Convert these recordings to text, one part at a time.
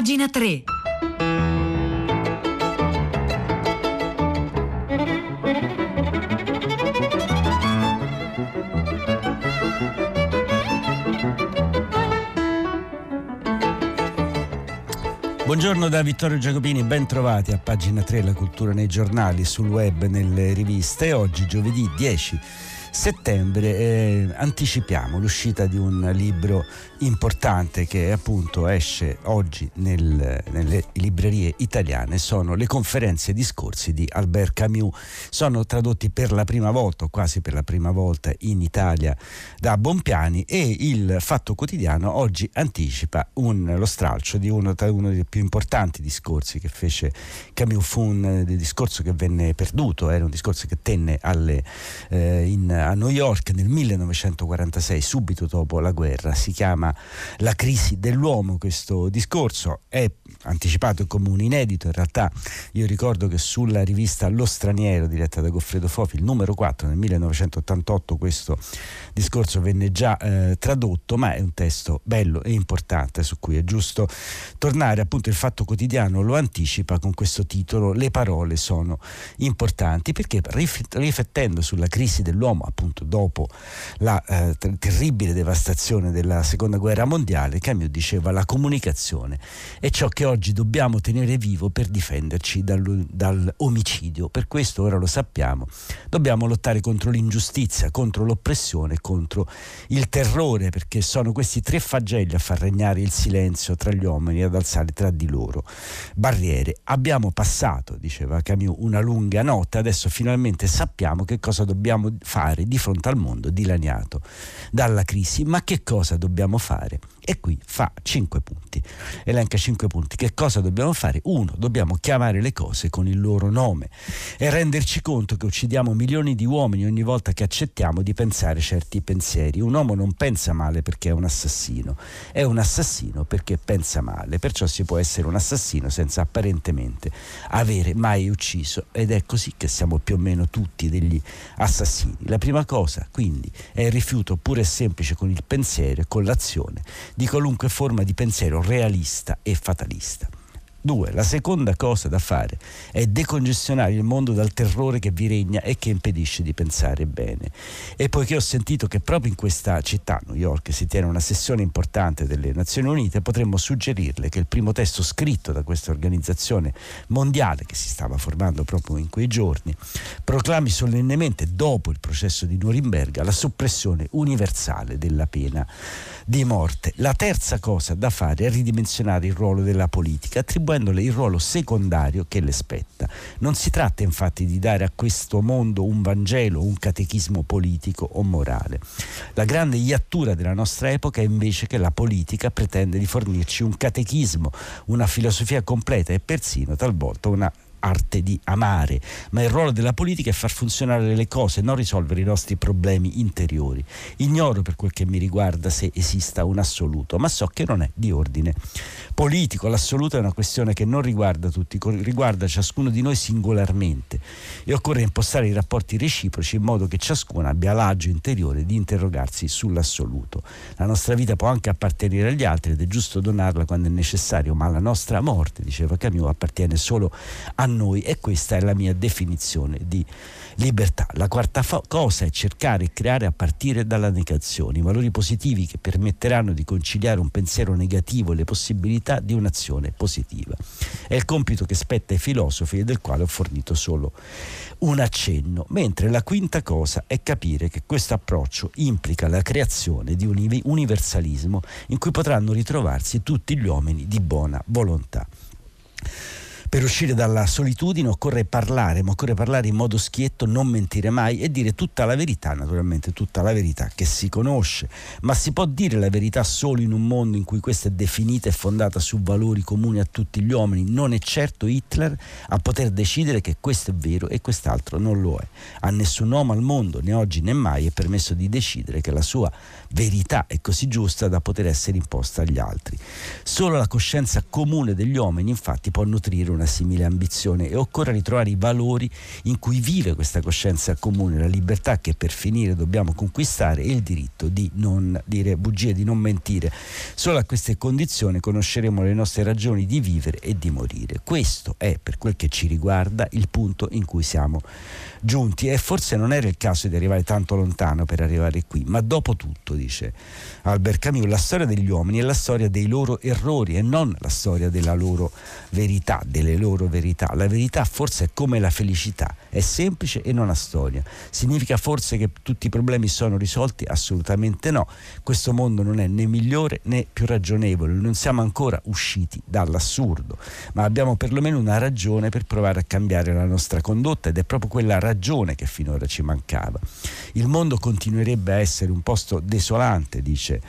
pagina 3. Buongiorno da Vittorio Giacopini, ben trovati a pagina 3 la cultura nei giornali, sul web, nelle riviste. Oggi giovedì 10 settembre eh, anticipiamo l'uscita di un libro importante che appunto esce oggi nel, nelle librerie italiane. Sono le conferenze e discorsi di Albert Camus. Sono tradotti per la prima volta o quasi per la prima volta in Italia da Bompiani e il Fatto Quotidiano oggi anticipa un, lo stralcio di uno, uno, dei più importanti discorsi che fece Camus. Fu un eh, discorso che venne perduto era un discorso che tenne alle, eh, in a New York nel 1946, subito dopo la guerra. Si chiama La crisi dell'uomo questo discorso, è anticipato come un inedito, in realtà io ricordo che sulla rivista Lo Straniero diretta da Goffredo Fofi, il numero 4 nel 1988 questo discorso venne già eh, tradotto, ma è un testo bello e importante su cui è giusto tornare, appunto il Fatto Quotidiano lo anticipa con questo titolo Le parole sono importanti perché riflettendo sulla crisi dell'uomo, appunto dopo la eh, terribile devastazione della seconda guerra mondiale, Camus diceva la comunicazione è ciò che oggi dobbiamo tenere vivo per difenderci dal, dall'omicidio. Per questo ora lo sappiamo, dobbiamo lottare contro l'ingiustizia, contro l'oppressione, contro il terrore, perché sono questi tre fagelli a far regnare il silenzio tra gli uomini, ad alzare tra di loro barriere. Abbiamo passato, diceva Camus, una lunga notte, adesso finalmente sappiamo che cosa dobbiamo fare di fronte al mondo dilaniato dalla crisi. Ma che cosa dobbiamo fare? E qui fa cinque punti, elenca cinque punti. Che cosa dobbiamo fare? Uno, dobbiamo chiamare le cose con il loro nome e renderci conto che uccidiamo milioni di uomini ogni volta che accettiamo di pensare certi pensieri. Un uomo non pensa male perché è un assassino, è un assassino perché pensa male. Perciò si può essere un assassino senza apparentemente avere mai ucciso ed è così che siamo più o meno tutti degli assassini. La prima cosa, quindi, è il rifiuto puro e semplice con il pensiero e con l'azione di qualunque forma di pensiero realista e fatalista. Due, la seconda cosa da fare è decongestionare il mondo dal terrore che vi regna e che impedisce di pensare bene. E poiché ho sentito che proprio in questa città, New York, si tiene una sessione importante delle Nazioni Unite, potremmo suggerirle che il primo testo scritto da questa organizzazione mondiale che si stava formando proprio in quei giorni proclami solennemente, dopo il processo di Norimberga, la soppressione universale della pena di morte. La terza cosa da fare è ridimensionare il ruolo della politica, attribuendole il ruolo secondario che le spetta. Non si tratta infatti di dare a questo mondo un Vangelo, un catechismo politico o morale. La grande iattura della nostra epoca è invece che la politica pretende di fornirci un catechismo, una filosofia completa e persino talvolta una arte di amare, ma il ruolo della politica è far funzionare le cose, non risolvere i nostri problemi interiori. Ignoro per quel che mi riguarda se esista un assoluto, ma so che non è di ordine politico. L'assoluto è una questione che non riguarda tutti, riguarda ciascuno di noi singolarmente e occorre impostare i rapporti reciproci in modo che ciascuno abbia l'agio interiore di interrogarsi sull'assoluto. La nostra vita può anche appartenere agli altri ed è giusto donarla quando è necessario, ma la nostra morte, diceva Camus, appartiene solo a noi e questa è la mia definizione di libertà. La quarta fa- cosa è cercare e creare a partire dalla negazione, i valori positivi che permetteranno di conciliare un pensiero negativo e le possibilità di un'azione positiva. È il compito che spetta ai filosofi e del quale ho fornito solo un accenno, mentre la quinta cosa è capire che questo approccio implica la creazione di un universalismo in cui potranno ritrovarsi tutti gli uomini di buona volontà. Per uscire dalla solitudine occorre parlare, ma occorre parlare in modo schietto, non mentire mai e dire tutta la verità, naturalmente tutta la verità che si conosce, ma si può dire la verità solo in un mondo in cui questa è definita e fondata su valori comuni a tutti gli uomini. Non è certo Hitler a poter decidere che questo è vero e quest'altro non lo è. A nessun uomo al mondo, né oggi né mai, è permesso di decidere che la sua verità è così giusta da poter essere imposta agli altri. Solo la coscienza comune degli uomini infatti può nutrire una una simile ambizione e occorre ritrovare i valori in cui vive questa coscienza comune, la libertà che per finire dobbiamo conquistare e il diritto di non dire bugie, di non mentire. Solo a queste condizioni conosceremo le nostre ragioni di vivere e di morire. Questo è, per quel che ci riguarda, il punto in cui siamo giunti e forse non era il caso di arrivare tanto lontano per arrivare qui, ma dopo tutto, dice Albert Camus, la storia degli uomini è la storia dei loro errori e non la storia della loro verità, delle loro verità. La verità forse è come la felicità, è semplice e non ha storia. Significa forse che tutti i problemi sono risolti? Assolutamente no. Questo mondo non è né migliore né più ragionevole, non siamo ancora usciti dall'assurdo, ma abbiamo perlomeno una ragione per provare a cambiare la nostra condotta ed è proprio quella ragione che finora ci mancava. Il mondo continuerebbe a essere un posto desolante, dice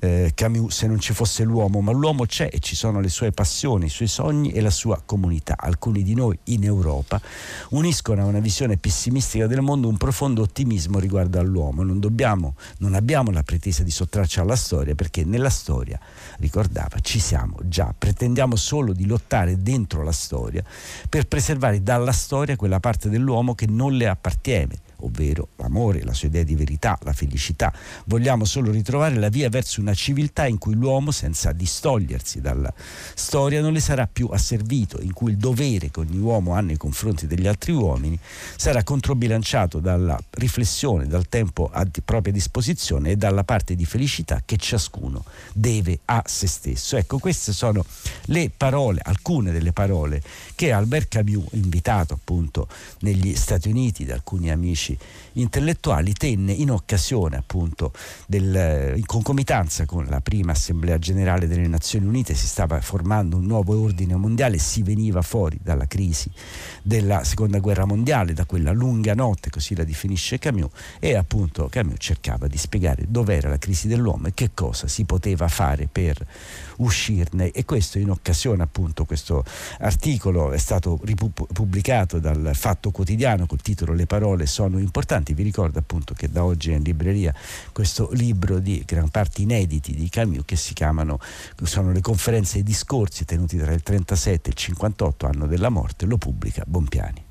eh, Camus, se non ci fosse l'uomo, ma l'uomo c'è e ci sono le sue passioni, i suoi sogni e la sua comunità. Alcuni di noi in Europa uniscono a una visione pessimistica del mondo un profondo ottimismo riguardo all'uomo. Non, dobbiamo, non abbiamo la pretesa di sottrarci alla storia perché nella storia, ricordava, ci siamo già. Pretendiamo solo di lottare dentro la storia per preservare dalla storia quella parte dell'uomo che non le appartiene ovvero l'amore, la sua idea di verità, la felicità. Vogliamo solo ritrovare la via verso una civiltà in cui l'uomo, senza distogliersi dalla storia, non le sarà più asservito, in cui il dovere che ogni uomo ha nei confronti degli altri uomini sarà controbilanciato dalla riflessione, dal tempo a propria disposizione e dalla parte di felicità che ciascuno deve a se stesso. Ecco, queste sono le parole, alcune delle parole che Albert Camus, invitato appunto negli Stati Uniti da alcuni amici случай. Intellettuali tenne in occasione appunto del, in concomitanza con la prima assemblea generale delle Nazioni Unite si stava formando un nuovo ordine mondiale si veniva fuori dalla crisi della seconda guerra mondiale da quella lunga notte così la definisce Camus e appunto Camus cercava di spiegare dov'era la crisi dell'uomo e che cosa si poteva fare per uscirne e questo in occasione appunto questo articolo è stato ripubblicato dal Fatto Quotidiano col titolo Le parole sono importanti. Vi ricordo appunto che da oggi è in libreria questo libro di gran parte inediti di Camus che si chiamano sono le conferenze e i discorsi tenuti tra il 37 e il 58 anno della morte, lo pubblica Bompiani.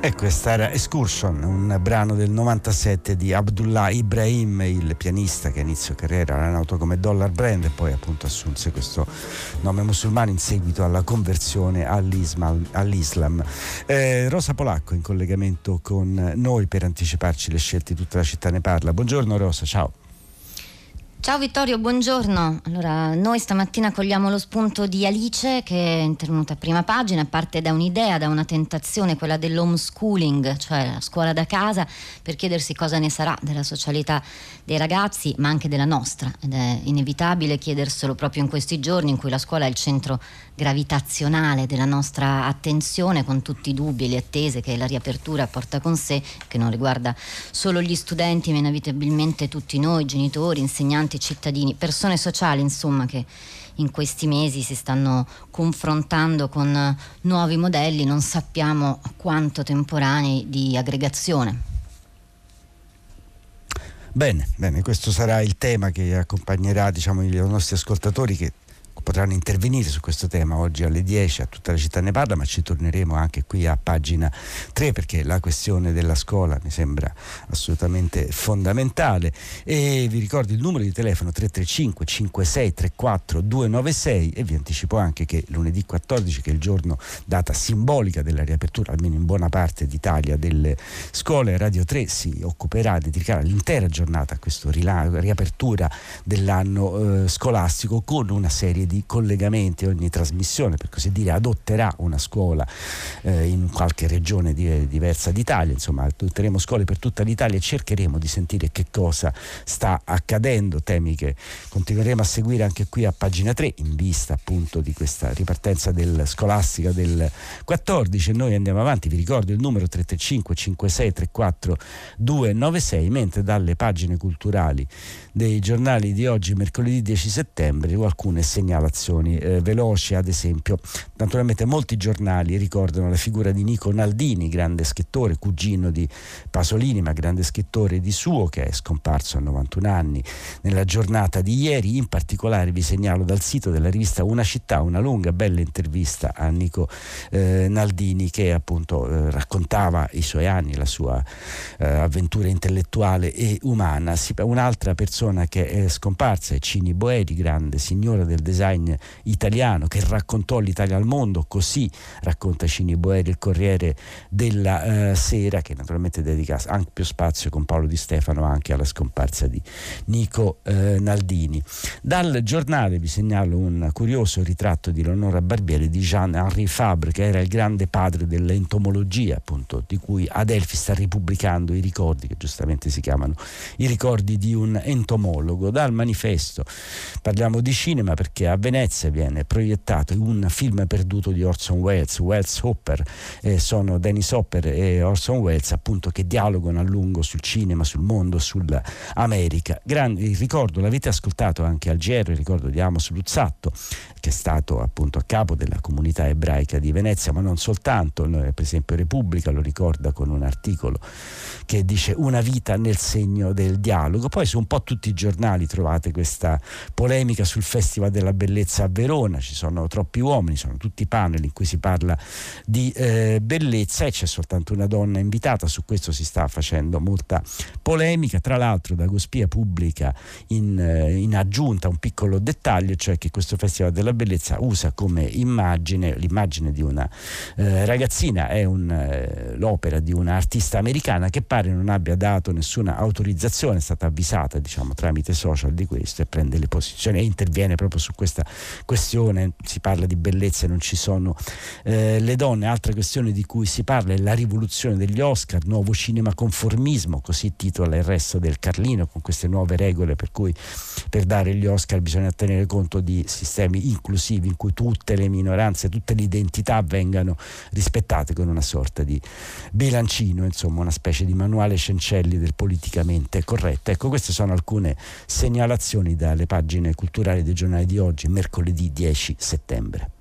E questa era Excursion, un brano del 97 di Abdullah Ibrahim, il pianista che a inizio carriera era nato come Dollar Brand e poi appunto assunse questo nome musulmano in seguito alla conversione all'Islam. Eh, Rosa Polacco in collegamento con noi per anticiparci le scelte tutta la città ne parla. Buongiorno Rosa, ciao. Ciao Vittorio, buongiorno. Allora, noi stamattina cogliamo lo spunto di Alice che è intervenuta a prima pagina, parte da un'idea, da una tentazione, quella dell'homeschooling, cioè la scuola da casa, per chiedersi cosa ne sarà della socialità dei ragazzi, ma anche della nostra. Ed è inevitabile chiederselo proprio in questi giorni in cui la scuola è il centro gravitazionale della nostra attenzione, con tutti i dubbi e le attese che la riapertura porta con sé, che non riguarda solo gli studenti, ma inevitabilmente tutti noi, genitori, insegnanti, cittadini, persone sociali, insomma, che in questi mesi si stanno confrontando con nuovi modelli, non sappiamo quanto temporanei di aggregazione. Bene, bene, questo sarà il tema che accompagnerà diciamo, i nostri ascoltatori che potranno intervenire su questo tema oggi alle 10 a tutta la città ne parla ma ci torneremo anche qui a pagina 3 perché la questione della scuola mi sembra assolutamente fondamentale. E vi ricordo il numero di telefono 335 5634 296 e vi anticipo anche che lunedì 14 che è il giorno data simbolica della riapertura almeno in buona parte d'Italia delle scuole Radio 3 si occuperà, dedicherà l'intera giornata a questa riapertura dell'anno eh, scolastico con una serie di collegamenti, ogni trasmissione per così dire adotterà una scuola eh, in qualche regione di, diversa d'Italia, insomma adotteremo scuole per tutta l'Italia e cercheremo di sentire che cosa sta accadendo, temi che continueremo a seguire anche qui a pagina 3 in vista appunto di questa ripartenza del scolastica del 14 e noi andiamo avanti, vi ricordo il numero 335 5634 296 mentre dalle pagine culturali dei giornali di oggi mercoledì 10 settembre alcune segnalazioni segnalazioni eh, veloci, ad esempio. Naturalmente molti giornali ricordano la figura di Nico Naldini, grande scrittore, cugino di Pasolini, ma grande scrittore di suo, che è scomparso a 91 anni nella giornata di ieri. In particolare vi segnalo dal sito della rivista Una città una lunga, bella intervista a Nico eh, Naldini che appunto eh, raccontava i suoi anni, la sua eh, avventura intellettuale e umana. un'altra persona che è scomparsa è Cini Boeri, grande signora del design design italiano che raccontò l'Italia al mondo, così racconta Cini Boeri il Corriere della eh, Sera, che naturalmente dedica ampio spazio con Paolo Di Stefano anche alla scomparsa di Nico eh, Naldini. Dal giornale vi segnalo un curioso ritratto di Leonora Barbieri di Jean-Henri Fabre, che era il grande padre dell'entomologia, appunto, di cui Adelphi sta ripubblicando i ricordi, che giustamente si chiamano i ricordi di un entomologo. Dal manifesto parliamo di cinema perché a Venezia viene proiettato un film perduto di Orson Welles, Welles Hopper, eh, sono Dennis Hopper e Orson Welles appunto che dialogano a lungo sul cinema, sul mondo, sull'America. Grandi, ricordo, l'avete ascoltato anche al GR, ricordo di Amos Luzzatto, che è stato appunto a capo della comunità ebraica di Venezia, ma non soltanto, per esempio Repubblica lo ricorda con un articolo che dice una vita nel segno del dialogo. Poi su un po' tutti i giornali trovate questa polemica sul Festival della Bellezza a Verona, ci sono troppi uomini, sono tutti panel in cui si parla di eh, bellezza e c'è soltanto una donna invitata, su questo si sta facendo molta polemica, tra l'altro da Gospia pubblica in, eh, in aggiunta un piccolo dettaglio, cioè che questo Festival della Bellezza usa come immagine l'immagine di una eh, ragazzina, è un, eh, l'opera di un'artista americana che pare non abbia dato nessuna autorizzazione, è stata avvisata diciamo, tramite social di questo e prende le posizioni e interviene proprio su questa questione, si parla di bellezza e non ci sono eh, le donne, altra questione di cui si parla è la rivoluzione degli Oscar, nuovo cinema conformismo, così titola il resto del Carlino con queste nuove regole per cui per dare gli Oscar bisogna tenere conto di sistemi inclusivi in cui tutte le minoranze, tutte le identità vengano rispettate con una sorta di bilancino, insomma una specie di manuale Cencelli del politicamente corretto. Ecco, queste sono alcune segnalazioni dalle pagine culturali dei giornali di oggi, mercoledì 10 settembre.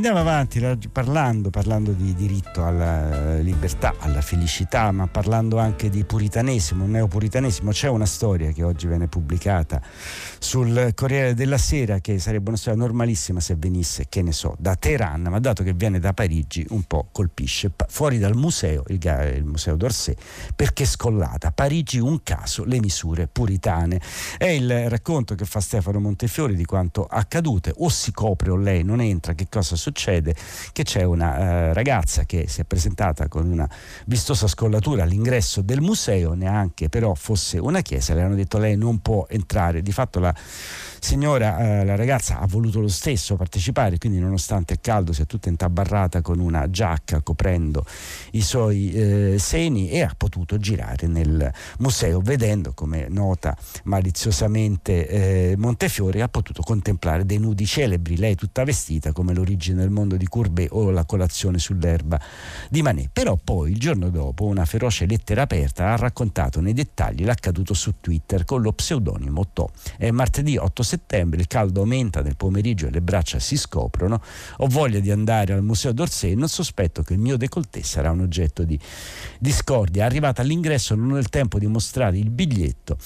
Andiamo avanti parlando, parlando, di diritto alla libertà, alla felicità, ma parlando anche di puritanesimo, neopuritanesimo. C'è una storia che oggi viene pubblicata sul Corriere della Sera che sarebbe una storia normalissima se venisse, che ne so, da Teheran, ma dato che viene da Parigi un po' colpisce. Fuori dal museo, il, il museo d'Orsay, perché scollata. Parigi un caso, le misure puritane. È il racconto che fa Stefano Montefiori di quanto accaduto, o si copre o lei non entra, che cosa succede? Che c'è una eh, ragazza che si è presentata con una vistosa scollatura all'ingresso del museo, neanche però fosse una chiesa, le hanno detto lei non può entrare. Di fatto la signora, eh, la ragazza ha voluto lo stesso partecipare, quindi nonostante il caldo si è tutta intabarrata con una giacca coprendo i suoi eh, seni e ha potuto girare nel museo vedendo, come nota maliziosamente eh, Montefiore, ha potuto contemplare dei nudi celebri, lei tutta vestita come l'origine del mondo di Courbet o la colazione sull'erba di Manet. Però poi il giorno dopo una feroce lettera aperta ha raccontato nei dettagli l'accaduto su Twitter con lo pseudonimo Tò. È martedì 8 settembre, il caldo aumenta nel pomeriggio e le braccia si scoprono, ho voglia di andare al museo d'Orsay e non sospetto che il mio décolleté sarà un oggetto di discordia. Arrivata all'ingresso non ho il tempo di mostrare il biglietto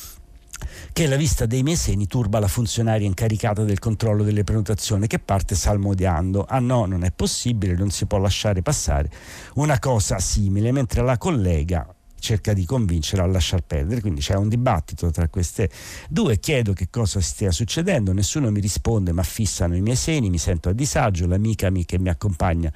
che la vista dei miei seni turba la funzionaria incaricata del controllo delle prenotazioni che parte salmodiando. Ah no, non è possibile, non si può lasciare passare una cosa simile, mentre la collega cerca di convincere a lasciar perdere. Quindi c'è un dibattito tra queste due. Chiedo che cosa stia succedendo, nessuno mi risponde, ma fissano i miei seni, mi sento a disagio. L'amica che mi accompagna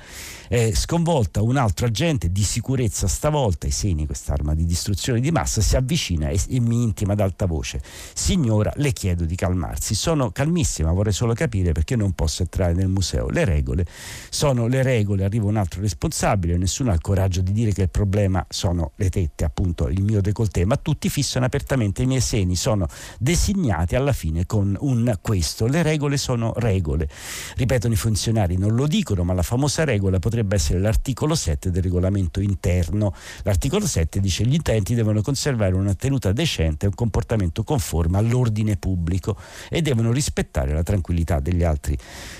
è sconvolta. Un altro agente di sicurezza, stavolta i seni, quest'arma di distruzione di massa, si avvicina e, e mi intima ad alta voce: Signora, le chiedo di calmarsi. Sono calmissima, vorrei solo capire perché non posso entrare nel museo. Le regole sono le regole. Arriva un altro responsabile, nessuno ha il coraggio di dire che il problema sono le tette mette appunto il mio décolleté, ma tutti fissano apertamente i miei seni, sono designati alla fine con un questo. Le regole sono regole. Ripetono i funzionari, non lo dicono, ma la famosa regola potrebbe essere l'articolo 7 del regolamento interno. L'articolo 7 dice gli utenti devono conservare una tenuta decente e un comportamento conforme all'ordine pubblico e devono rispettare la tranquillità degli altri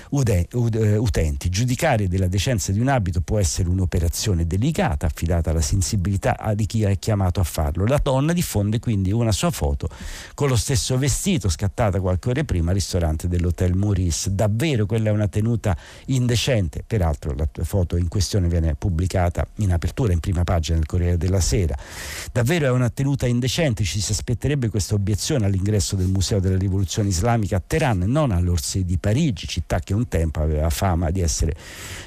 utenti. Giudicare della decenza di un abito può essere un'operazione delicata, affidata alla sensibilità di chi è chiamato a farlo. La donna diffonde quindi una sua foto con lo stesso vestito scattata qualche ora prima al ristorante dell'Hotel Maurice. Davvero quella è una tenuta indecente. Peraltro la foto in questione viene pubblicata in apertura in prima pagina del Corriere della Sera. Davvero è una tenuta indecente, ci si aspetterebbe questa obiezione all'ingresso del Museo della Rivoluzione Islamica a Teheran, non all'Orsay di Parigi, città che un tempo aveva fama di essere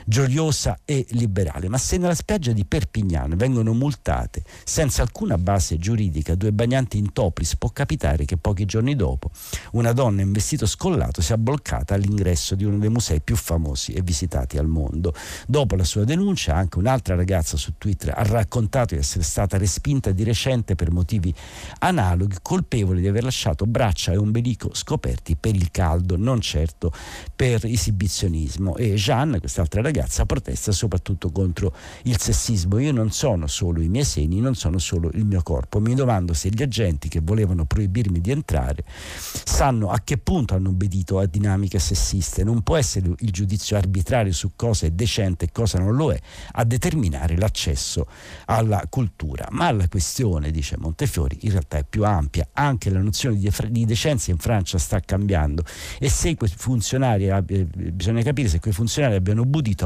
gioiosa e liberale. Ma se nella spiaggia di Perpignan vengono multate senza alcuna base giuridica, due bagnanti in topless, può capitare che pochi giorni dopo una donna in vestito scollato sia bloccata all'ingresso di uno dei musei più famosi e visitati al mondo. Dopo la sua denuncia, anche un'altra ragazza su Twitter ha raccontato di essere stata respinta di recente per motivi analoghi, colpevole di aver lasciato braccia e ombelico scoperti per il caldo, non certo per esibizionismo. E Jeanne, quest'altra ragazza, protesta soprattutto contro il sessismo. Io non sono solo i miei seni, non solo il mio corpo. Mi domando se gli agenti che volevano proibirmi di entrare sanno a che punto hanno obbedito a dinamiche sessiste. Non può essere il giudizio arbitrario su cosa è decente e cosa non lo è a determinare l'accesso alla cultura. Ma la questione, dice Montefiori, in realtà è più ampia. Anche la nozione di, decenza in Francia sta cambiando e se quei funzionari, eh, bisogna capire se quei funzionari abbiano ubbidito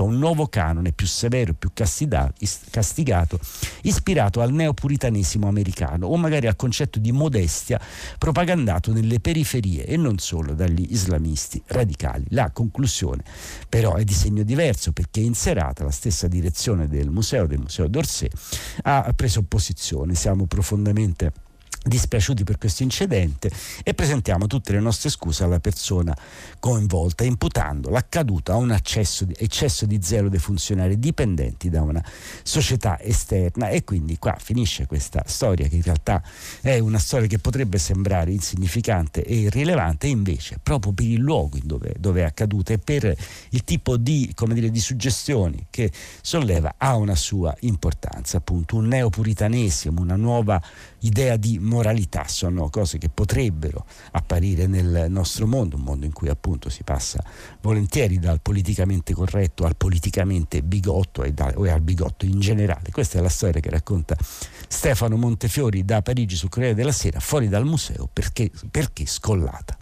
a un nuovo canone più severo, più castigato ispirato al neopuritanesimo americano o magari al concetto di modestia propagandato nelle periferie e non solo dagli islamisti radicali. La conclusione però è di segno diverso perché in serata la stessa direzione del museo, del museo d'Orsay, ha preso posizione. Siamo profondamente dispiaciuti per questo incidente e presentiamo tutte le nostre scuse alla persona coinvolta, imputando l'accaduto a un di, eccesso di zelo dei funzionari dipendenti da una società esterna. E quindi qua finisce questa storia che in realtà è una storia che potrebbe sembrare insignificante e irrilevante, invece proprio per il luogo dove, dove è accaduta e per il tipo di, dire, di suggestioni che solleva ha una sua importanza, appunto un neopuritanesimo, una nuova idea di moralità, sono cose che potrebbero apparire nel nostro mondo, un mondo in cui appunto si passa volentieri dal politicamente corretto al politicamente bigotto e, da, e al bigotto in generale. Questa è la storia che racconta Stefano Montefiori da Parigi sul Corriere della Sera, fuori dal museo, perché, perché scollata.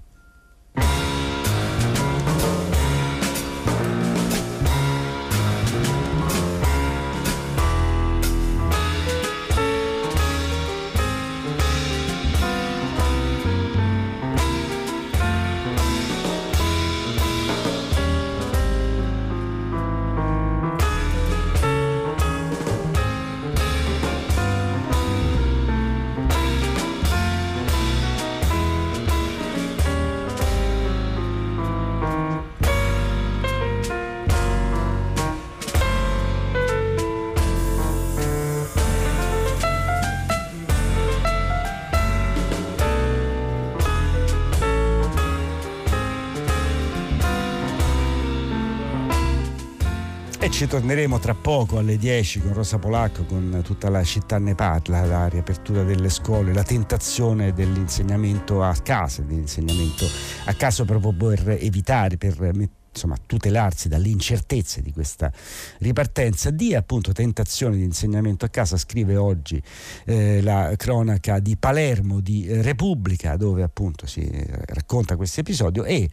Ci torneremo tra poco alle 10 con Rosa Polacco, con tutta la città ne parla, la riapertura delle scuole, la tentazione dell'insegnamento a casa, dell'insegnamento a caso proprio per evitare, per insomma, tutelarsi dalle incertezze di questa ripartenza. Di appunto tentazione di insegnamento a casa scrive oggi eh, la cronaca di Palermo di Repubblica, dove appunto si racconta questo episodio e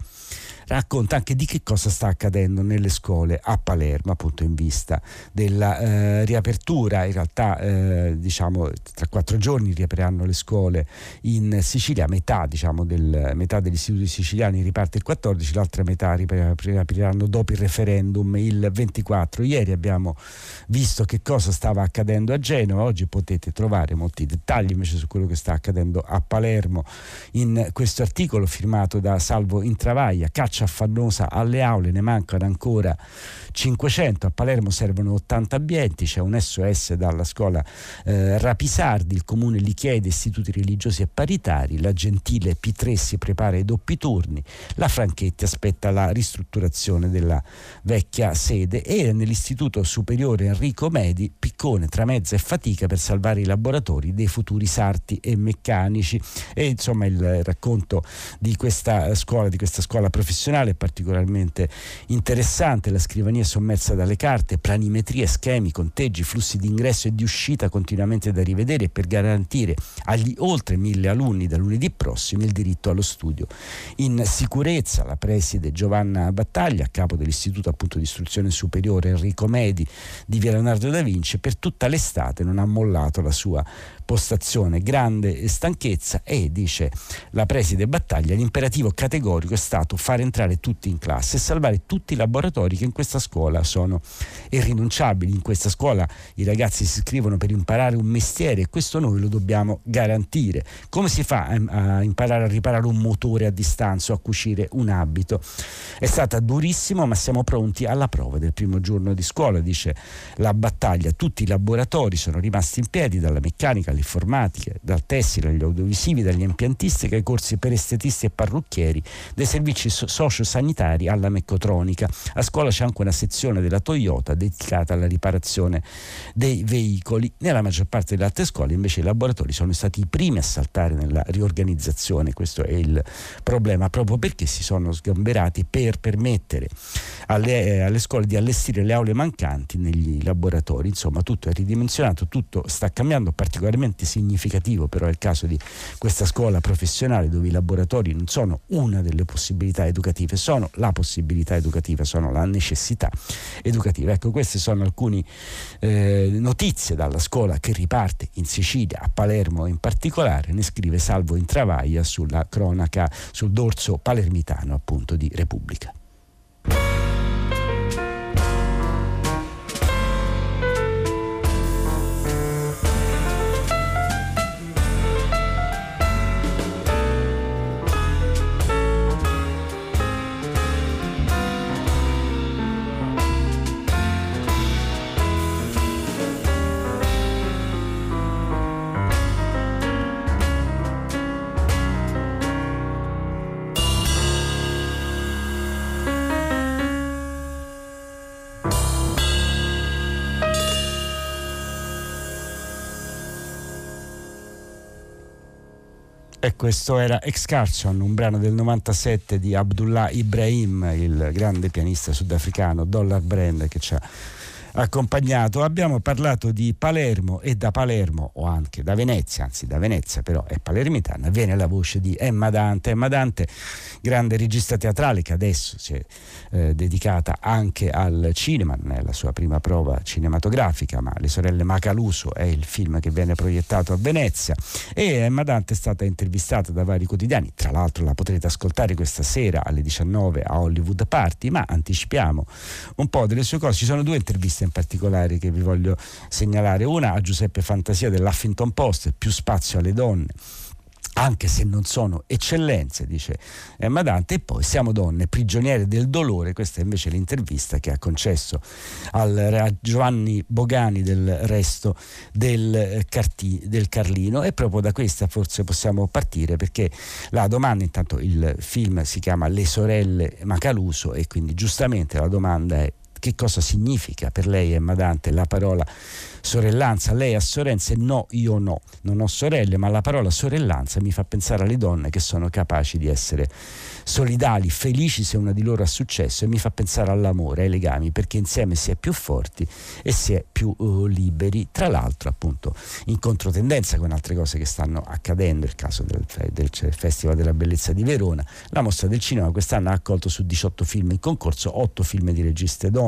racconta anche di che cosa sta accadendo nelle scuole a Palermo, appunto in vista della eh, riapertura. In realtà, eh, diciamo, tra quattro giorni riapriranno le scuole in Sicilia, metà, diciamo, del, metà degli istituti siciliani riparte il 14, l'altra metà riapriranno dopo il referendum il 24. Ieri abbiamo visto che cosa stava accadendo a Genova, oggi potete trovare molti dettagli invece su quello che sta accadendo a Palermo in questo articolo firmato da Salvo Intravaglia, caccia marcia affannosa alle aule, ne mancano ancora 500, a Palermo servono 80 ambienti, c'è un SOS dalla scuola eh, Rapisardi, il comune li chiede istituti religiosi e paritari, la gentile P3 si prepara ai doppi turni, la Franchetti aspetta la ristrutturazione della vecchia sede e nell'istituto superiore Enrico Medi, piccone tra mezza e fatica per salvare i laboratori dei futuri sarti e meccanici. E insomma il racconto di questa scuola, di questa scuola professionale è particolarmente interessante, la scrivania sommersa dalle carte, planimetrie, schemi, conteggi, flussi di ingresso e di uscita continuamente da rivedere per garantire agli oltre mille alunni da lunedì prossimo il diritto allo studio. In sicurezza la preside Giovanna Battaglia, capo dell'Istituto appunto di istruzione superiore Enrico Medi di Via Leonardo da Vinci, per tutta l'estate non ha mollato la sua postazione, grande stanchezza e, dice la preside Battaglia, l'imperativo categorico è stato far entrare tutti in classe e salvare tutti i laboratori che in questa scuola sono irrinunciabili. In questa scuola i ragazzi si iscrivono per imparare un mestiere e questo noi lo dobbiamo garantire. Come si fa a imparare a riparare un motore a distanza o a cucire un abito? È stata durissima ma siamo pronti alla prova del primo giorno di scuola, dice la battaglia. Tutti i laboratori sono rimasti in piedi dalla meccanica all'informatica, dal tessile agli audiovisivi, dagli impiantistici ai corsi per estetisti e parrucchieri, dai servizi sociosanitari alla meccatronica. A scuola c'è anche una sezione della Toyota dedicata alla riparazione dei veicoli. Nella maggior parte delle altre scuole invece i laboratori sono stati i primi a saltare nella riorganizzazione, questo è il problema, proprio perché si sono sgamberati per permettere alle, eh, alle scuole di allestire le aule mancanti negli laboratori. Insomma, tutto è ridimensionato, tutto sta cambiando particolarmente particolarmente significativo però è il caso di questa scuola professionale dove i laboratori non sono una delle possibilità educative, sono la possibilità educativa, sono la necessità educativa. Ecco, queste sono alcune eh, notizie dalla scuola che riparte in Sicilia, a Palermo in particolare, ne scrive Salvo Intravaglia sulla cronaca, sul dorso palermitano appunto di Repubblica. E questo era Excursion, un brano del 97 di Abdullah Ibrahim, il grande pianista sudafricano, Dollar Brand, che ci ha accompagnato. Abbiamo parlato di Palermo e da Palermo, o anche da Venezia, anzi da Venezia però è palermitana, viene la voce di Emma Dante. Emma Dante, grande regista teatrale che adesso si è eh, dedicata anche al cinema, non è la sua prima prova cinematografica, ma Le sorelle Macaluso è il film che viene proiettato a Venezia e Emma Dante è stata intervistata da vari quotidiani, tra l'altro la potrete ascoltare questa sera alle 19 a Hollywood Party, ma anticipiamo un po' delle sue cose. Ci sono due interviste in particolare che vi voglio segnalare. Una a Giuseppe Fantasia dell'Huffington Post, più spazio alle donne anche se non sono eccellenze, dice Emma Dante, e poi siamo donne prigioniere del dolore, questa è invece l'intervista che ha concesso al, a Giovanni Bogani del resto del, Carti, del Carlino. E proprio da questa forse possiamo partire perché la domanda, intanto il film si chiama Le sorelle Macaluso e quindi giustamente la domanda è che cosa significa per lei Emma Dante la parola sorellanza. Lei ha sorellanze? No, io no, non ho sorelle, ma la parola sorellanza mi fa pensare alle donne che sono capaci di essere solidali, felici se una di loro ha successo e mi fa pensare all'amore, ai legami, perché insieme si è più forti e si è più uh, liberi. Tra l'altro, appunto, in controtendenza con altre cose che stanno accadendo, il caso del, del Festival della Bellezza di Verona, la mostra del cinema quest'anno ha accolto su 18 film in concorso 8 film di registe donne.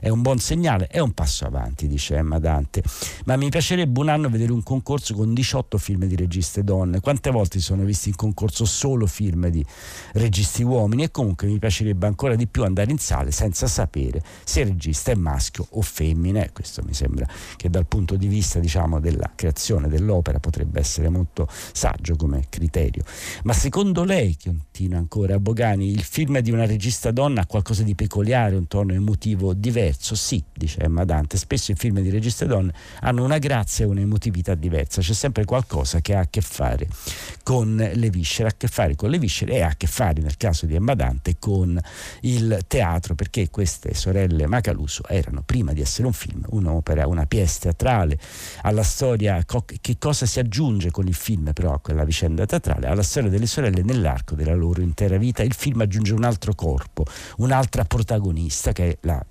È un buon segnale, è un passo avanti, dice Emma Dante. Ma mi piacerebbe un anno vedere un concorso con 18 film di registe donne. Quante volte si sono visti in concorso solo film di registi uomini e comunque mi piacerebbe ancora di più andare in sale senza sapere se il regista è maschio o femmina questo mi sembra che dal punto di vista diciamo, della creazione dell'opera potrebbe essere molto saggio come criterio ma secondo lei continua ancora Bogani il film di una regista donna ha qualcosa di peculiare un tono emotivo diverso sì dice Emma Dante spesso i film di registe donne hanno una grazia e un'emotività diversa c'è sempre qualcosa che ha a che fare con le viscere ha a che fare con le viscere e ha a che fare nel caso di Emma Dante con il teatro perché queste sorelle Macaluso erano prima di essere un film un'opera, una pièce teatrale. Alla storia che cosa si aggiunge con il film però a quella vicenda teatrale? Alla storia delle sorelle nell'arco della loro intera vita. Il film aggiunge un altro corpo un'altra protagonista che è la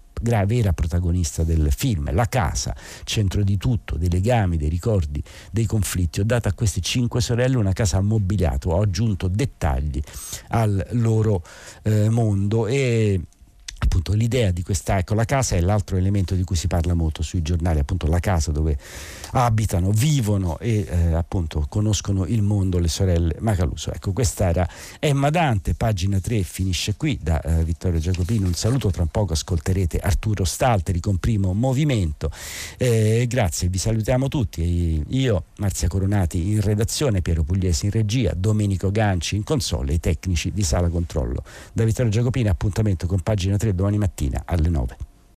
vera protagonista del film, la casa, centro di tutto, dei legami, dei ricordi, dei conflitti. Ho dato a queste cinque sorelle una casa ammobiliata, ho aggiunto dettagli al loro eh, mondo e appunto l'idea di questa ecco la casa è l'altro elemento di cui si parla molto sui giornali appunto la casa dove abitano vivono e eh, appunto conoscono il mondo le sorelle. Macaluso ecco questa era Emma Dante pagina 3 finisce qui da eh, Vittorio Giacopini. Un saluto tra poco ascolterete Arturo Stalteri con primo movimento. Eh, grazie vi salutiamo tutti. Io Marzia Coronati in redazione Piero Pugliesi in regia Domenico Ganci in console i tecnici di sala controllo. Da Vittorio Giacopini appuntamento con pagina 3 domani mattina alle 9.